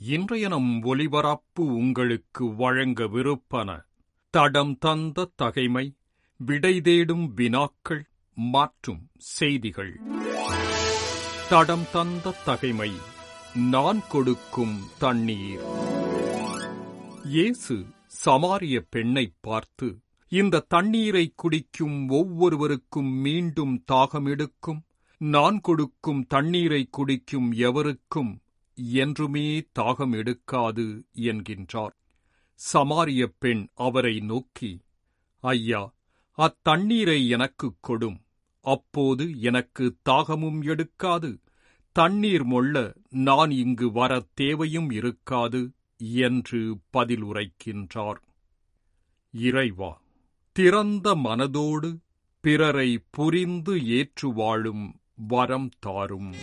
இன்றைய நம் ஒலிபரப்பு உங்களுக்கு வழங்க விருப்பன தடம் தந்த தகைமை விடை தேடும் வினாக்கள் மற்றும் செய்திகள். தடம் தந்த தகைமை நான் கொடுக்கும் தண்ணீர். இயேசு சமாரிய பெண்ணைப் பார்த்து இந்த தண்ணீரை குடிக்கும் ஒவ்வொருவருக்கும் மீண்டும் தாகம் எடுக்கும் நான் கொடுக்கும் தண்ணீரை குடிக்கும் எவருக்கும் என்றுமே தாகம் எடுக்காது என்கின்றார். சமாரிய பெண் அவரை நோக்கி ஐயா அத்தண்ணீரை எனக்குக் கொடும். அப்போது எனக்கு தாகமும் எடுக்காது. தண்ணீர் மொள்ள நான் இங்கு வர தேவையும் இருக்காது என்று பதில் உரைக்கின்றார். இறைவா திறந்த மனதோடு பிறரை புரிந்து ஏற்று வாழும் வரம் தாரும்.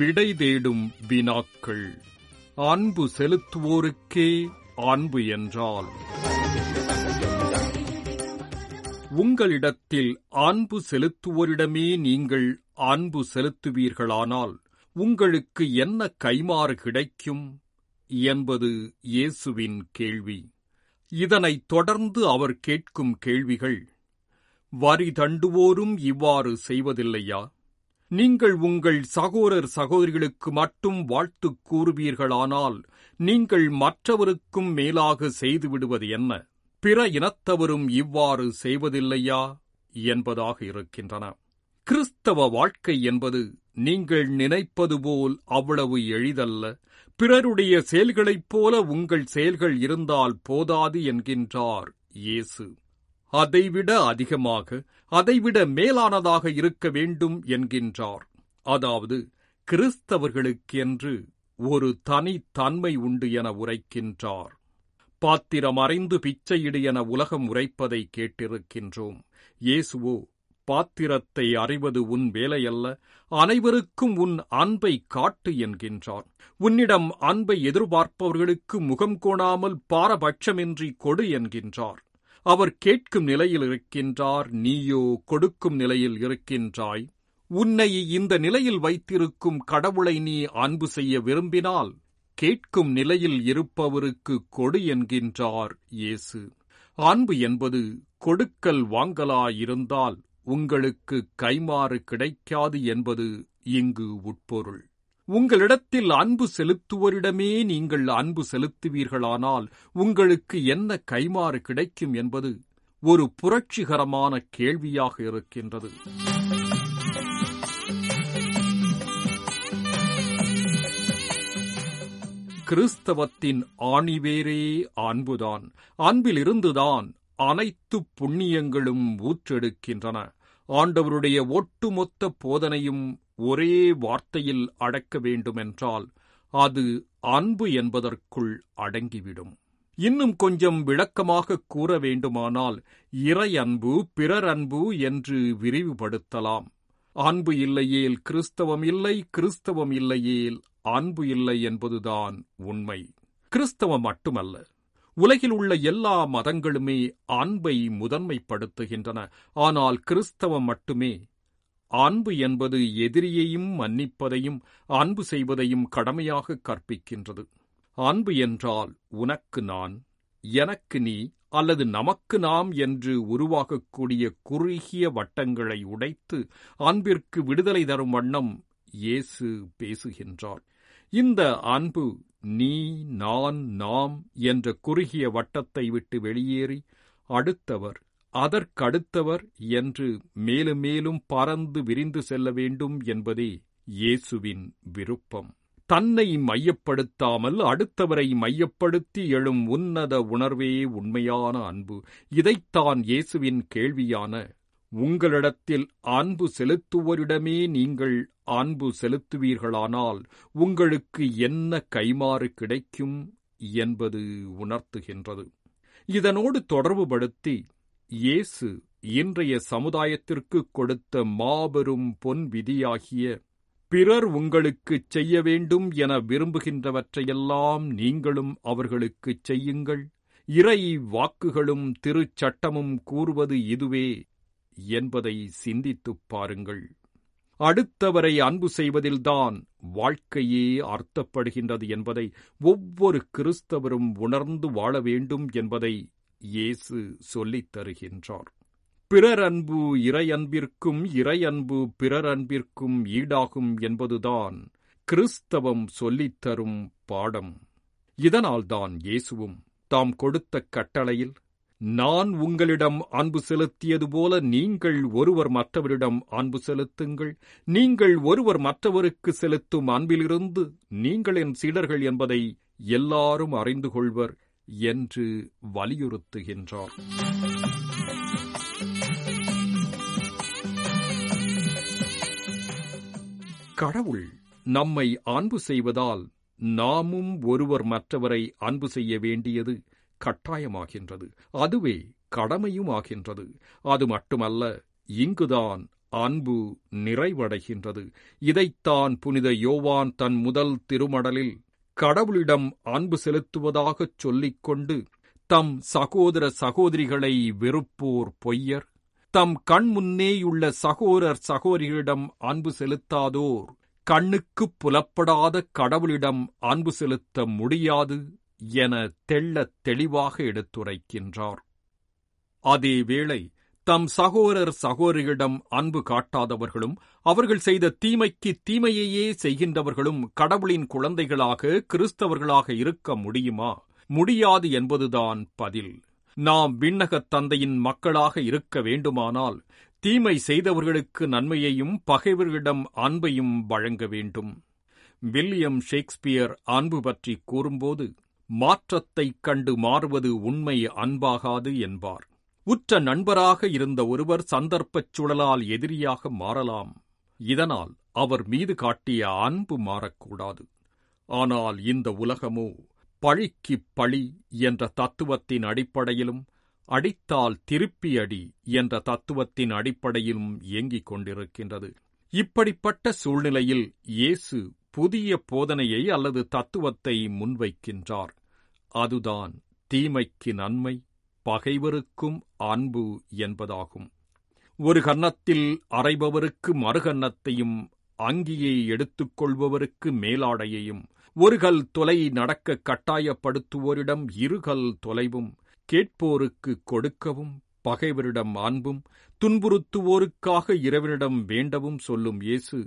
விடை தேடும் வினாக்கள். அன்பு செலுத்துவோருக்கே அன்பு என்றால். உங்களிடத்தில் அன்பு செலுத்துவோரிடமே நீங்கள் அன்பு செலுத்துவீர்களானால் உங்களுக்கு என்ன கைமாறு கிடைக்கும்? என்பது இயேசுவின் கேள்வி. இதனைத் தொடர்ந்து அவர் கேட்கும் கேள்விகள் வரி தண்டுவோரும் இவ்வாறு செய்வதில்லையா? நீங்கள் உங்கள் சகோதரர் சகோதரிகளுக்கு மட்டும் வாழ்த்து கூறுவீர்களானால் நீங்கள் மற்றவருக்கும் மேலாக செய்துவிடுவது என்ன? பிற இனத்தவரும் இவ்வாறு செய்வதில்லையா? என்பதாக இருக்கின்றன. கிறிஸ்தவ வாழ்க்கை என்பது நீங்கள் நினைப்பது போல் அவ்வளவு எளிதல்ல. பிறருடைய செயல்களைப் போல உங்கள் செயல்கள் இருந்தால் போதாது என்கின்றார் இயேசு. அதைவிட அதிகமாக அதைவிட மேலானதாக இருக்க வேண்டும் என்கின்றார். அதாவது கிறிஸ்தவர்களுக்கென்று ஒரு தனி தன்மை உண்டு என உரைக்கின்றார். பாத்திரம் அறிந்து பிச்சையிடு என உலகம் உரைப்பதை கேட்டிருக்கின்றோம். இயேசுவோ பாத்திரத்தை அறிவது உன் வேலையல்ல அனைவருக்கும் உன் அன்பை காட்டு என்கின்றார். உன்னிடம் அன்பை எதிர்பார்ப்பவர்களுக்கு முகம் கோணாமல் பாரபட்சமின்றி கொடு என்கின்றார். அவர் கேட்கும் நிலையில் இருக்கின்றார் நீயோ கொடுக்கும் நிலையில் இருக்கின்றாய். உன்னை இந்த நிலையில் வைத்திருக்கும் கடவுளை நீ அன்பு செய்ய விரும்பினால் கேட்கும் நிலையில் இருப்பவருக்கு கொடு என்கின்றார் இயேசு. அன்பு என்பது கொடுக்கல் வாங்கலாயிருந்தால் உங்களுக்கு கைமாறு கிடைக்காது என்பது இங்கு உட்பொருள். உங்களிடத்தில் அன்பு செலுத்துவோரிடமே நீங்கள் அன்பு செலுத்துவீர்களானால் உங்களுக்கு என்ன கைமாறு கிடைக்கும் என்பது ஒரு புரட்சிகரமான கேள்வியாக இருக்கின்றது. கிறிஸ்தவத்தின் ஆணிவேரே அன்புதான். அன்பிலிருந்துதான் அனைத்து புண்ணியங்களும் ஊற்றெடுக்கின்றன. ஆண்டவருடைய ஒட்டுமொத்த போதனையும் ஒரே வார்த்தையில் அடக்க வேண்டுமென்றால் அது அன்பு என்பதற்குள் அடங்கிவிடும். இன்னும் கொஞ்சம் விளக்கமாக கூற வேண்டுமானால் இறை அன்பு பிறர் அன்பு என்று விரிவுபடுத்தலாம். அன்பு இல்லையேல் கிறிஸ்தவம் இல்லை கிறிஸ்தவம் இல்லையேல் அன்பு இல்லை என்பதுதான் உண்மை. கிறிஸ்தவம் மட்டுமல்ல உலகில் உள்ள எல்லா மதங்களுமே அன்பை முதன்மைப்படுத்துகின்றன. ஆனால் கிறிஸ்தவம் மட்டுமே அன்பு என்பது எதிரியையும் மன்னிப்பதையும் அன்பு செய்வதையும் கடமையாக கற்பிக்கின்றது. அன்பு என்றால் உனக்கு நான் எனக்கு நீ அல்லது நமக்கு நாம் என்று உருவாகக்கூடிய குறுகிய வட்டங்களை உடைத்து அன்பிற்கு விடுதலை தரும் வண்ணம் இயேசு பேசுகின்றார். இந்த அன்பு நீ நான் நாம் என்ற குறுகிய வட்டத்தை விட்டு வெளியேறி அடுத்தவர் அதற்கடுத்தவர் என்று மேலும் மேலும் பறந்து விரிந்து செல்ல வேண்டும் என்பதே இயேசுவின் விருப்பம். தன்னை மையப்படுத்தாமல் அடுத்தவரை மையப்படுத்தி எழும் உன்னத உணர்வே உண்மையான அன்பு. இதைத்தான் இயேசுவின் கேள்வியான உங்களிடத்தில் அன்பு செலுத்துவோரிடமே நீங்கள் அன்பு செலுத்துவீர்களானால் உங்களுக்கு என்ன கைமாறு கிடைக்கும்? என்பது உணர்த்துகின்றது. இதனோடு தொடர்புபடுத்தி இயேசு இன்றைய சமுதாயத்திற்கு கொடுத்த மாபெரும் பொன் விதியாகிய பிறர் உங்களுக்குச் செய்ய வேண்டும் என விரும்புகின்றவற்றையெல்லாம் நீங்களும் அவர்களுக்குச் செய்யுங்கள். இறை வாக்குகளும் திருச்சட்டமும் கூறுவது இதுவே என்பதை சிந்தித்துப் பாருங்கள். அடுத்தவரை அன்பு செய்வதில்தான் வாழ்க்கையே அர்த்தப்படுகின்றது என்பதை ஒவ்வொரு கிறிஸ்தவரும் உணர்ந்து வாழ வேண்டும் என்பதை இயேசு சொல்லித் தருகின்றார். பிறர் அன்பு இறையன்பிற்கும் இறையன்பு பிறர் அன்பிற்கும் ஈடாகும் என்பதுதான் கிறிஸ்தவம் சொல்லித்தரும் பாடம். இதனால்தான் இயேசுவும் தாம் கொடுத்த கட்டளையில் நான் உங்களிடம் அன்பு செலுத்தியது போல நீங்கள் ஒருவர் மற்றவரிடம் அன்பு செலுத்துங்கள். நீங்கள் ஒருவர் மற்றவருக்கு செலுத்தும் அன்பிலிருந்து நீங்கள் என் சீடர்கள் என்பதை எல்லாரும் அறிந்து கொள்வர். என்று வலியுறுத்துகின்றார் கடவுள் நம்மை அன்பு செய்வதால் நாமும் ஒருவர் மற்றவரை அன்பு செய்ய வேண்டியது கட்டாயமாகின்றது. அதுவே கடமையும் ஆகின்றது. அது மட்டுமல்ல இங்குதான் அன்பு நிறைவடைகின்றது. இதைத்தான் புனித யோவான் தன் முதல் திருமடலில் கடவுளிடம் அன்பு செலுத்துவதாகச் சொல்லிக் கொண்டு தம் சகோதர சகோதரிகளை வெறுப்போர் பொய்யர். தம் கண் முன்னேயுள்ள சகோதரர் சகோதரிகளிடம் அன்பு செலுத்தாதோர். கண்ணுக்குப் புலப்படாத கடவுளிடம் அன்பு செலுத்த முடியாது என தெள்ளத் தெளிவாக எடுத்துரைக்கின்றார். அதேவேளை தம் சகோதரர் சகோதரிகளிடம் அன்பு காட்டாதவர்களும் அவர்கள் செய்த தீமைக்கு தீமையையே செய்கின்றவர்களும் கடவுளின் குழந்தைகளாக கிறிஸ்தவர்களாக இருக்க முடியுமா? முடியாது என்பதுதான் பதில். நாம் விண்ணகத் தந்தையின் மக்களாக இருக்க வேண்டுமானால் தீமை செய்தவர்களுக்கு நன்மையையும் பகைவர்களிடம் அன்பையும் வழங்க வேண்டும். வில்லியம் ஷேக்ஸ்பியர் அன்பு பற்றி கூறும்போது மாற்றத்தைக் கண்டு மாறுவது உண்மை அன்பாகாது என்பார். உற்ற நண்பராக இருந்த ஒருவர் சந்தர்ப்பச் சுழலால் எதிரியாக மாறலாம். இதனால் அவர் மீது காட்டிய அன்பு மாறக்கூடாது. ஆனால் இந்த உலகமோ பழிக்குப் பழி என்ற தத்துவத்தின் அடிப்படையிலும் அடித்தால் திருப்பி அடி என்ற தத்துவத்தின் அடிப்படையிலும் இயங்கிக் கொண்டிருக்கின்றது. இப்படிப்பட்ட சூழ்நிலையில் இயேசு புதிய போதனையை அல்லது தத்துவத்தை முன்வைக்கின்றார். அதுதான் தீமைக்கு நன்மை பகைவருக்கும் அன்பு என்பதாகும். ஒரு கன்னத்தில் அறைபவருக்கு மறுகன்னத்தையும் அங்கியை எடுத்துக் கொள்பவருக்கு மேலாடையையும் ஒருகல் தொலை நடக்க கட்டாயப்படுத்துவோரிடம் இருகல் தொலைவும் கேட்போருக்கு கொடுக்கவும் பகைவரிடம் அன்பும் துன்புறுத்துவோருக்காக இறைவனிடம் வேண்டவும் சொல்லும் இயேசு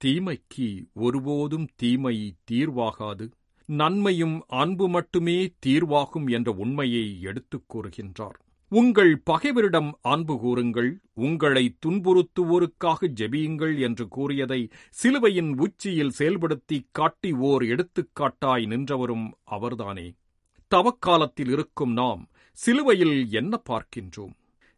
தீமைக்கு ஒருபோதும் தீமை தீர்வாகாது. நன்மையும் அன்பு மட்டுமே தீர்வாகும் என்ற உண்மையை எடுத்துக் கூறுகின்றார். உங்கள் பகைவரிடம் அன்பு கூறுங்கள் உங்களை துன்புறுத்துவோருக்காக ஜெபியுங்கள் என்று கூறியதை சிலுவையின் உச்சியில் செயல்படுத்தி காட்டி ஓர் எடுத்துக்காட்டாய் நின்றவரும் அவர்தானே. தவக்காலத்தில் இருக்கும் நாம் சிலுவையில் என்ன பார்க்கின்றோம்?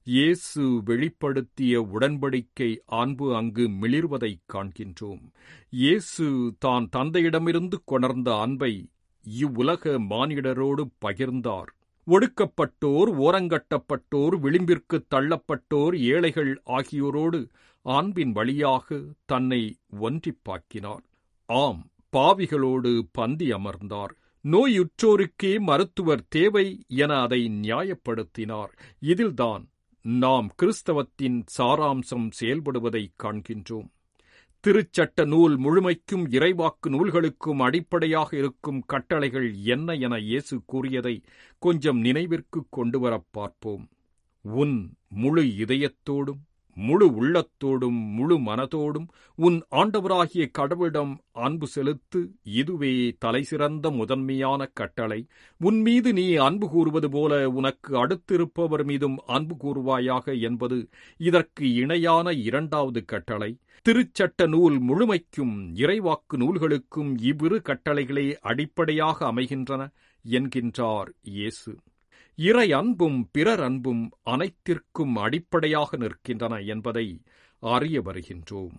இயேசு வெளிப்படுத்திய உடன்படிக்கை அன்பு அங்கு மிளிர்வதைக் காண்கின்றோம். இயேசு தான் தந்தையிடமிருந்து கொணர்ந்த அன்பை இவ்வுலக மானிடரோடு பகிர்ந்தார். ஒடுக்கப்பட்டோர் ஓரங்கட்டப்பட்டோர் விளிம்பிற்குத் தள்ளப்பட்டோர் ஏழைகள் ஆகியோரோடு அன்பின் வழியாக தன்னை ஒன்றிப்பாக்கினார். ஆம் பாவிகளோடு பந்தி அமர்ந்தார். நோயுற்றோருக்கே மருத்துவர் தேவை என அதை நியாயப்படுத்தினார். இதில்தான் நாம் கிறிஸ்தவத்தின் சாராம்சம் செயல்படுவதைக் காண்கின்றோம். திருச்சட்ட நூல் முழுமைக்கும் இறைவாக்கு நூல்களுக்கும் அடிப்படையாக இருக்கும் கட்டளைகள் என்ன என இயேசு கூறியதை கொஞ்சம் நினைவிற்கு கொண்டுவரப் பார்ப்போம். உன் முழு இதயத்தோடும் முழு உள்ளத்தோடும் முழு மனதோடும் உன் ஆண்டவராகிய கடவுளிடம் அன்பு செலுத்து இதுவே தலைசிறந்த முதன்மையான கட்டளை. உன் மீது நீ அன்பு கூறுவது போல உனக்கு அடுத்திருப்பவர் மீதும் அன்பு கூறுவாயாக என்பது இதற்கு இணையான இரண்டாவது கட்டளை. திருச்சட்ட நூல் முழுமைக்கும் இறைவாக்கு நூல்களுக்கும் இவ்விரு கட்டளைகளே அடிப்படையாக அமைகின்றன என்கின்றார் இயேசு. இறை அன்பும் பிறர் அன்பும் அனைத்திற்கும் அடிப்படையாக நிற்கின்றன என்பதை அறிய வருகின்றோம்.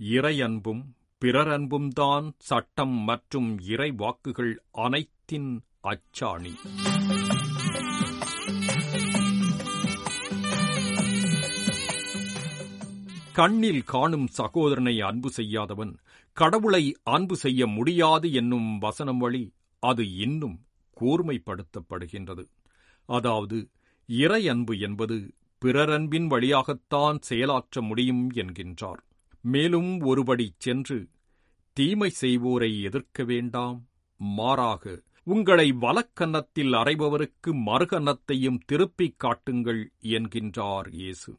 இறையன்பும் பிறரன்பும் தான் சட்டம் மற்றும் இறை வாக்குகள் அனைத்தின் அச்சாணி. கண்ணில் காணும் சகோதரனை அன்பு செய்யாதவன் கடவுளை அன்பு செய்ய முடியாது என்னும் வசனம் வழி அது இன்னும் கூர்மைப்படுத்தப்படுகின்றது. அதாவது இறை அன்பு என்பது பிறரன்பின் வழியாகத்தான் செயலாற்ற முடியும் என்கின்றார். மேலும் ஒருபடி சென்று தீமை செய்வோரை எதிர்க்க வேண்டாம். மாறாக உங்களை வலக்கன்னத்தில் அறைபவருக்கு மறுகன்னத்தையும் திருப்பிக் காட்டுங்கள் என்கின்றார் இயேசு.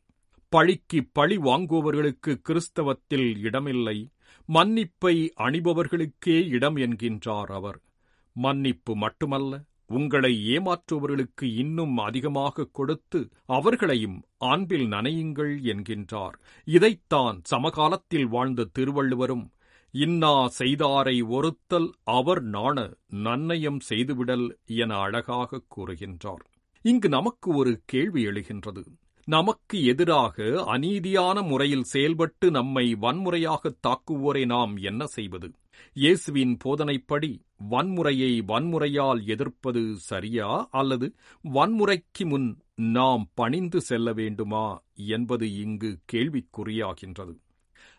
பழிக்கு பழி வாங்குபவர்களுக்கு கிறிஸ்தவத்தில் இடமில்லை. மன்னிப்பை அணிபவர்களுக்கே இடம் என்கின்றார் அவர். மன்னிப்பு மட்டுமல்ல உங்களை ஏமாற்றுபவர்களுக்கு இன்னும் அதிகமாக கொடுத்து அவர்களையும் அன்பில் நனையுங்கள் என்கின்றார். இதைத்தான் சமகாலத்தில் வாழ்ந்த திருவள்ளுவரும் இன்னா செய்தாரை ஒருத்தல் அவர் நாண நன்னயம் செய்துவிடல் என அழகாக கூறுகின்றார். இங்கு நமக்கு ஒரு கேள்வி எழுகின்றது. நமக்கு எதிராக அநீதியான முறையில் செயல்பட்டு நம்மை வன்முறையாக தாக்குவோரை நாம் என்ன செய்வது? இயேசுவின் போதனைப்படி வன்முறையை வன்முறையால் எதிர்ப்பது சரியா? அல்லது வன்முறைக்கு முன் நாம் பணிந்து செல்ல வேண்டுமா என்பது இங்கு கேள்விக்குறியாகின்றது.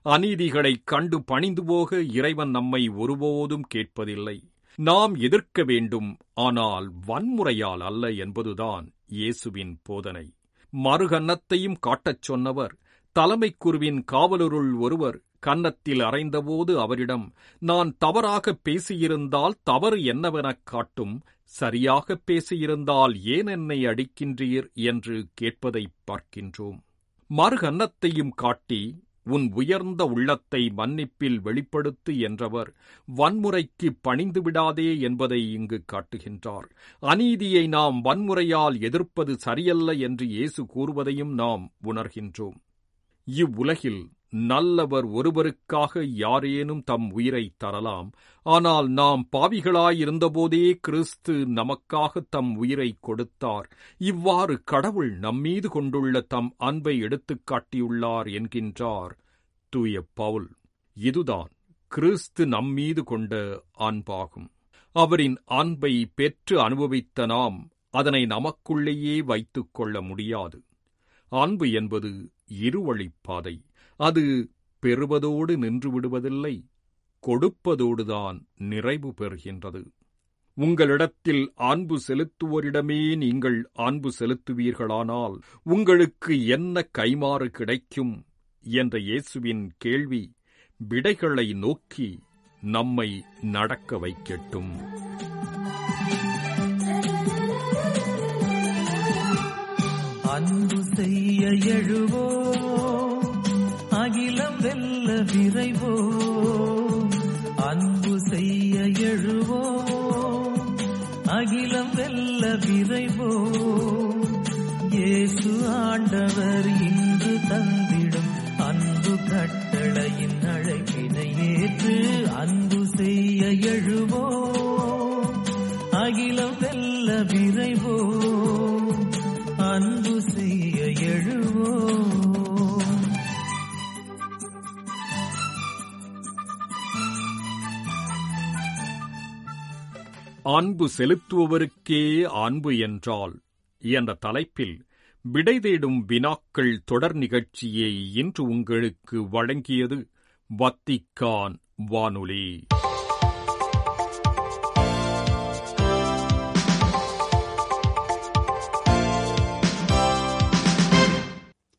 அநீதிகளைக் கண்டு பணிந்து போக இறைவன் நம்மை ஒருபோதும் கேட்பதில்லை. நாம் எதிர்க்க வேண்டும் ஆனால் வன்முறையால் அல்ல என்பதுதான் இயேசுவின் போதனை. மறுகன்னத்தையும் காட்டச் சொன்னவர் தலைமைக் குருவின் காவலருள் ஒருவர் கன்னத்தில் அறைந்தபோது அவரிடம் நான் தவறாக பேசியிருந்தால் தவறு என்னவெனக் காட்டும்? சரியாக பேசியிருந்தால் ஏன் என்னை அடிக்கின்றீர்? என்று கேட்பதைப் பார்க்கின்றோம். மறுகன்னத்தையும் காட்டி உன் உயர்ந்த உள்ளத்தை மன்னிப்பில் வெளிப்படுத்து என்றவர் வன்முறைக்கு பணிந்து விடாதே என்பதை இங்கு காட்டுகின்றார். அநீதியை நாம் வன்முறையால் எதிர்ப்பது சரியல்ல என்று இயேசு கூறுவதையும் நாம் உணர்கின்றோம். இவ்வுலகில் நல்லவர் ஒருவருக்காக யாரேனும் தம் உயிரை தரலாம். ஆனால் நாம் பாவிகளாயிருந்தபோதே கிறிஸ்து நமக்காக தம் உயிரை கொடுத்தார். இவ்வாறு கடவுள் நம்மீது கொண்டுள்ள தம் அன்பை எடுத்துக் காட்டியுள்ளார் என்கின்றார். தூய பவுல் இதுதான் கிறிஸ்து நம்மீது கொண்ட அன்பாகும். அவரின் அன்பை பெற்று அனுபவித்த நாம் அதனை நமக்குள்ளேயே வைத்துக் கொள்ள முடியாது. அன்பு என்பது இருவழிப்பாதை அது பெறுவதோடு நின்று விடுவதில்லை கொடுப்பதோடுதான் நிறைவு பெறுகின்றது. உங்களிடத்தில் அன்பு செலுத்துவோரிடமே நீங்கள் அன்பு செலுத்துவீர்களானால் உங்களுக்கு என்ன கைமாறு கிடைக்கும் என்ற இயேசுவின் கேள்வி விடைகளை நோக்கி நம்மை நடக்க வைக்கட்டும். அன்பு செய்ய எழுவோ அகிலம் வெல்ல விரைவோ அன்பு செய்ய எழுவோ அகிலம் வெல்ல விரைவோ இயேசு ஆண்டவர் இன்று தந்திடும் அன்பு கட்டளையின் அழைப்பினை ஏற்று அன்பு செய்ய எழுவோ அன்பு செலுத்துபவருக்கே அன்பு என்றால் என்ற தலைப்பில் விடை தேடும் வினாக்கள் தொடர் நிகழ்ச்சியை இன்று உங்களுக்கு வழங்கியது வத்திக்கான் வானொலி.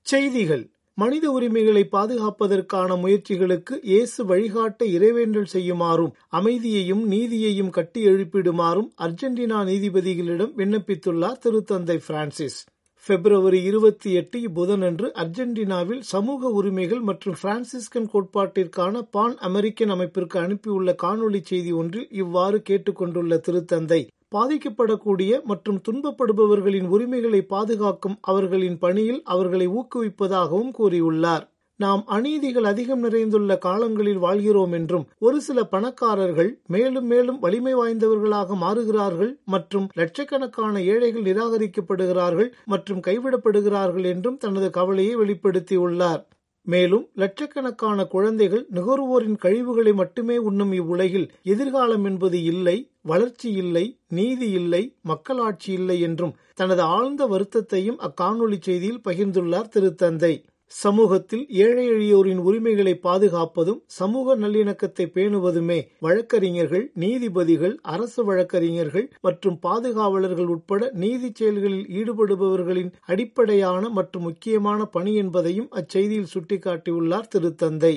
செய்திகள். மனித உரிமைகளை பாதுகாப்பதற்கான முயற்சிகளுக்கு இயேசு வழிகாட்ட இறைவேண்டல் செய்யுமாறும் அமைதியையும் நீதியையும் கட்டி எழுப்பிடுமாறும் அர்ஜென்டினா நீதிபதிகளிடம் விண்ணப்பித்துள்ளார் திருத்தந்தை பிரான்சிஸ். பிப்ரவரி இருபத்தி எட்டு புதனன்று அர்ஜென்டினாவில் சமூக உரிமைகள் மற்றும் பிரான்சிஸ்கன் கோட்பாட்டிற்கான பான் அமெரிக்கன் அமைப்பிற்கு அனுப்பியுள்ள காணொலி செய்தி ஒன்றில் இவ்வாறு கேட்டுக்கொண்டுள்ள திருத்தந்தை பாதிக்கப்படக்கூடிய மற்றும் துன்பப்படுபவர்களின் உரிமைகளை பாதுகாக்கும் அவர்களின் பணியில் அவர்களை ஊக்குவிப்பதாகவும் கூறியுள்ளார். நாம் அநீதிகள் அதிகம் நிறைந்துள்ள காலங்களில் வாழ்கிறோம் என்றும் ஒரு சில பணக்காரர்கள் மேலும் மேலும் வலிமை வாய்ந்தவர்களாக மாறுகிறார்கள் மற்றும் லட்சக்கணக்கான ஏழைகள் நிராகரிக்கப்படுகிறார்கள் மற்றும் கைவிடப்படுகிறார்கள் என்றும் தனது கவலையை வெளிப்படுத்தியுள்ளார். மேலும் லட்சக்கணக்கான குழந்தைகள் நுகர்வோரின் கழிவுகளை மட்டுமே உண்ணும் இவ்வுலகில் எதிர்காலம் என்பது இல்லை வளர்ச்சி இல்லை நீதி இல்லை மக்களாட்சி இல்லை என்றும் தனது ஆழ்ந்த வருத்தத்தையும் அக்காணொலி செய்தியில் பகிர்ந்துள்ளார் திருத்தந்தை. சமூகத்தில் ஏழை எளியோரின் உரிமைகளை பாதுகாப்பதும் சமூக நல்லிணக்கத்தை பேணுவதுமே வழக்கறிஞர்கள் நீதிபதிகள் அரசு வழக்கறிஞர்கள் மற்றும் பாதுகாவலர்கள் உட்பட நீதி செயல்களில் ஈடுபடுபவர்களின் அடிப்படையான மற்றும் முக்கியமான பணி என்பதையும் அச்செய்தியில் சுட்டிக்காட்டியுள்ளார் திருத்தந்தை.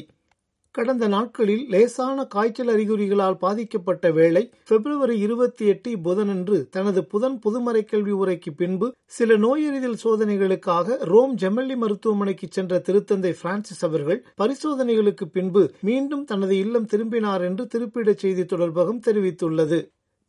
கடந்த நாட்களில் லேசான காய்ச்சல் அறிகுறிகளால் பாதிக்கப்பட்ட வேளை பிப்ரவரி இருபத்தி எட்டு புதனன்று தனது புதன் புதுமறை கல்வி உரைக்கு பின்பு சில நோயறிதல் சோதனைகளுக்காக ரோம் ஜெமல்லி மருத்துவமனைக்கு சென்ற திருத்தந்தை பிரான்சிஸ் அவர்கள் பரிசோதனைகளுக்கு பின்பு மீண்டும் தனது இல்லம் திரும்பினார் என்று திருப்பிடச் செய்தி தொடர்பகம் தெரிவித்துள்ளது.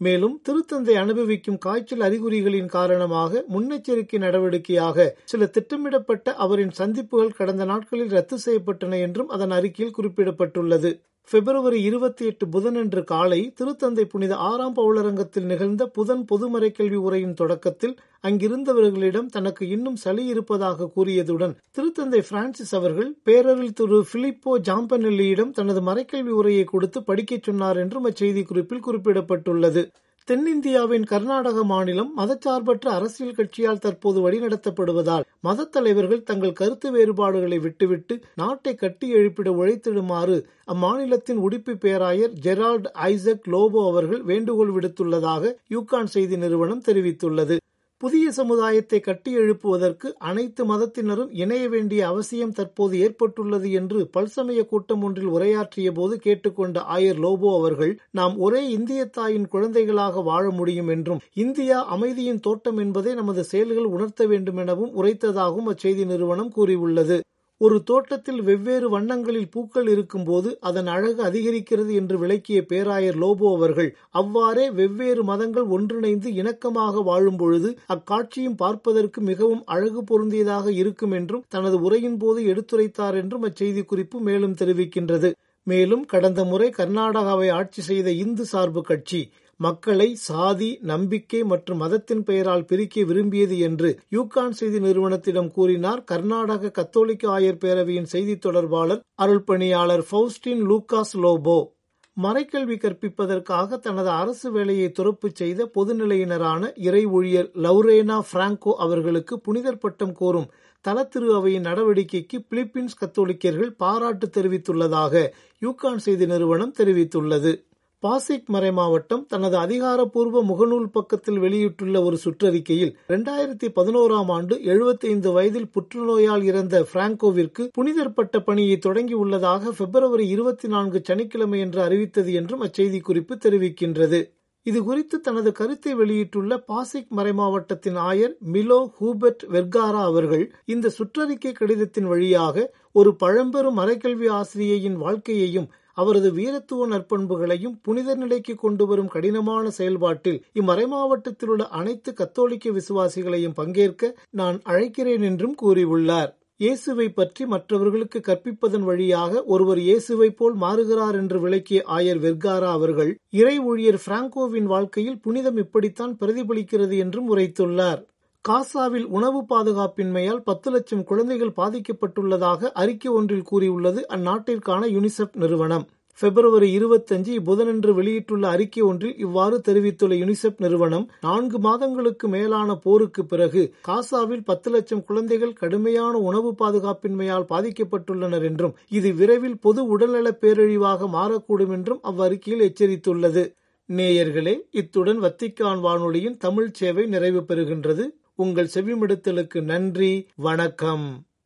மேலும் திருத்தந்தை அனுபவிக்கும் காய்ச்சல் அறிகுறிகளின் காரணமாக முன்னெச்சரிக்கை நடவடிக்கையாக சில திட்டமிடப்பட்ட அவரின் சந்திப்புகள் கடந்த நாட்களில் ரத்து செய்யப்பட்டன என்றும் அதன் அறிக்கையில் குறிப்பிடப்பட்டுள்ளது. பிப்ரவரி இருபத்தி எட்டு புதனன்று காலை திருத்தந்தை புனித ஆறாம் பவுலரங்கத்தில் நிகழ்ந்த புதன் பொதுமறை கேள்வி உரையின் தொடக்கத்தில் அங்கிருந்தவர்களிடம் தனக்கு இன்னும் சளி இருப்பதாக கூறியதுடன் திருத்தந்தை பிரான்சிஸ் அவர்கள் பேரரில் திரு பிலிப்போ ஜாம்பனெல்லியிடம் தனது மறைக்கல்வி உரையை கொடுத்து படிக்கச் சொன்னார் என்றும் அச்செய்தி குறிப்பில் குறிப்பிடப்பட்டுள்ளது. தென்னிந்தியாவின் கர்நாடக மாநிலம் மதச்சார்பற்ற அரசியல் கட்சியால் தற்போது வழிநடத்தப்படுவதால் மதத் தலைவர்கள் தங்கள் கருத்து வேறுபாடுகளை விட்டுவிட்டு நாட்டை கட்டி எழுப்பிட உழைத்திடுமாறு அம்மாநிலத்தின் உடுப்பி பேராயர் ஜெரால்ட் ஐசக் லோபோ அவர்கள் வேண்டுகோள் விடுத்துள்ளதாக யூகான் செய்தி நிறுவனம் தெரிவித்துள்ளது. புதிய சமுதாயத்தை கட்டி எழுப்புவதற்கு அனைத்து மதத்தினரும் இணைய வேண்டிய அவசியம் தற்போது ஏற்பட்டுள்ளது என்று பல்சமய கூட்டம் ஒன்றில் உரையாற்றிய போது கேட்டுக்கொண்ட ஆயர் லோபோ அவர்கள் நாம் ஒரே இந்திய தாயின் குழந்தைகளாக வாழ முடியும் என்றும் இந்தியா அமைதியின் தோட்டம் என்பதை நமது செயல்கள் உணர்த்த வேண்டும் எனவும் உரைத்ததாகவும் அச்செய்தி நிறுவனம் கூறியுள்ளது. ஒரு தோட்டத்தில் வெவ்வேறு வண்ணங்களில் பூக்கள் இருக்கும்போது அதன் அழகு அதிகரிக்கிறது என்று விளக்கிய பேராயர் லோபோ அவர்கள் அவ்வாறே வெவ்வேறு மதங்கள் ஒன்றிணைந்து இணக்கமாக வாழும் பொழுது அக்காட்சியும் பார்ப்பதற்கு மிகவும் அழகு பொருந்தியதாக இருக்கும் என்றும் தனது உரையின் போது எடுத்துரைத்தார் என்றும் அச்செய்தி குறிப்பு மேலும் தெரிவிக்கின்றது. மேலும் கடந்த முறை கர்நாடகாவை ஆட்சி செய்த இந்து சார்பு கட்சி மக்களை சாதி நம்பிக்கை மற்றும் மதத்தின் பெயரால் பிரிக்க விரும்பியது என்று யூகான் செய்தி நிறுவனத்திடம் கூறினார் கர்நாடக கத்தோலிக்க ஆயர் பேரவையின் செய்தி தொடர்பாளர் அருள்பணியாளர் ஃபவுஸ்டின் லூகாஸ் லோபோ. மறைக்கல்வி கற்பிப்பதற்காக தனது அரசு வேலையை துறப்பு செய்த பொதுநிலையினரான இறை ஊழியர் லவ்ரேனா பிராங்கோ அவர்களுக்கு புனிதர் பட்டம் கோரும் தலத்திரு அவையின் நடவடிக்கைக்கு பிலிப்பீன்ஸ் கத்தோலிக்கர்கள் பாராட்டு தெரிவித்துள்ளதாக யூகான் செய்தி நிறுவனம் தெரிவித்துள்ளது. பாசிக் மறைமாவட்டம் தனது அதிகாரப்பூர்வ முகநூல் பக்கத்தில் வெளியிட்டுள்ள ஒரு சுற்றறிக்கையில் இரண்டாயிரத்தி பதினோராம் ஆண்டு எழுபத்தைந்து வயதில் புற்றுநோயால் இறந்த பிராங்கோவிற்கு புனிதர் பட்ட பணியை தொடங்கியுள்ளதாக பிப்ரவரி இருபத்தி நான்கு சனிக்கிழமை என்று அறிவித்தது என்றும் அச்செய்தி குறிப்பு தெரிவிக்கின்றது. இது குறித்து தனது கருத்தை வெளியிட்டுள்ள பாசிக் மறைமாவட்டத்தின் ஆயர் மிலோ ஹூபர்ட் வெர்காரா அவர்கள் இந்த சுற்றறிக்கை கடிதத்தின் வழியாக ஒரு பழம்பெரும் மறைக்கல்வி ஆசிரியையின் வாழ்க்கையையும் அவரது வீரத்துவ நற்பண்புகளையும் புனித நிலைக்கு கொண்டு வரும் கடினமான செயல்பாட்டில் இம்மறைமாவட்டத்தில் உள்ள அனைத்து கத்தோலிக்க விசுவாசிகளையும் பங்கேற்க நான் அழைக்கிறேன் என்றும் கூறியுள்ளார். இயேசுவை பற்றி மற்றவர்களுக்கு கற்பிப்பதன் வழியாக ஒருவர் இயேசுவை போல் மாறுகிறார் என்று விளக்கிய ஆயர் வெர்காரா அவர்கள் இறை ஊழியர் பிராங்கோவின் வாழ்க்கையில் புனிதம் இப்படித்தான் பிரதிபலிக்கிறது என்றும் உரைத்துள்ளார். காசாவில் உணவு பாதுகாப்பின்மையால் பத்து லட்சம் குழந்தைகள் பாதிக்கப்பட்டுள்ளதாக அறிக்கை ஒன்றில் கூறியுள்ளது அந்நாட்டிற்கான யுனிசெப் நிறுவனம். பிப்ரவரி இருபத்தஞ்சு புதனன்று வெளியிட்டுள்ள அறிக்கை ஒன்றில் இவ்வாறு தெரிவித்துள்ள யுனிசெப் நிறுவனம் நான்கு மாதங்களுக்கு மேலான போருக்கு பிறகு காசாவில் பத்து லட்சம் குழந்தைகள் கடுமையான உணவு பாதுகாப்பின்மையால் பாதிக்கப்பட்டுள்ளனர் என்றும் இது விரைவில் பொது உடல்நல பேரழிவாக மாறக்கூடும் என்றும் அவ்வறிக்கையில் எச்சரித்துள்ளது. நேயர்களே இத்துடன் வத்திக்கான் வானொலியின் தமிழ் சேவை நிறைவு பெறுகின்றது. உங்கள் செவிமடுத்தலுக்கு நன்றி வணக்கம்.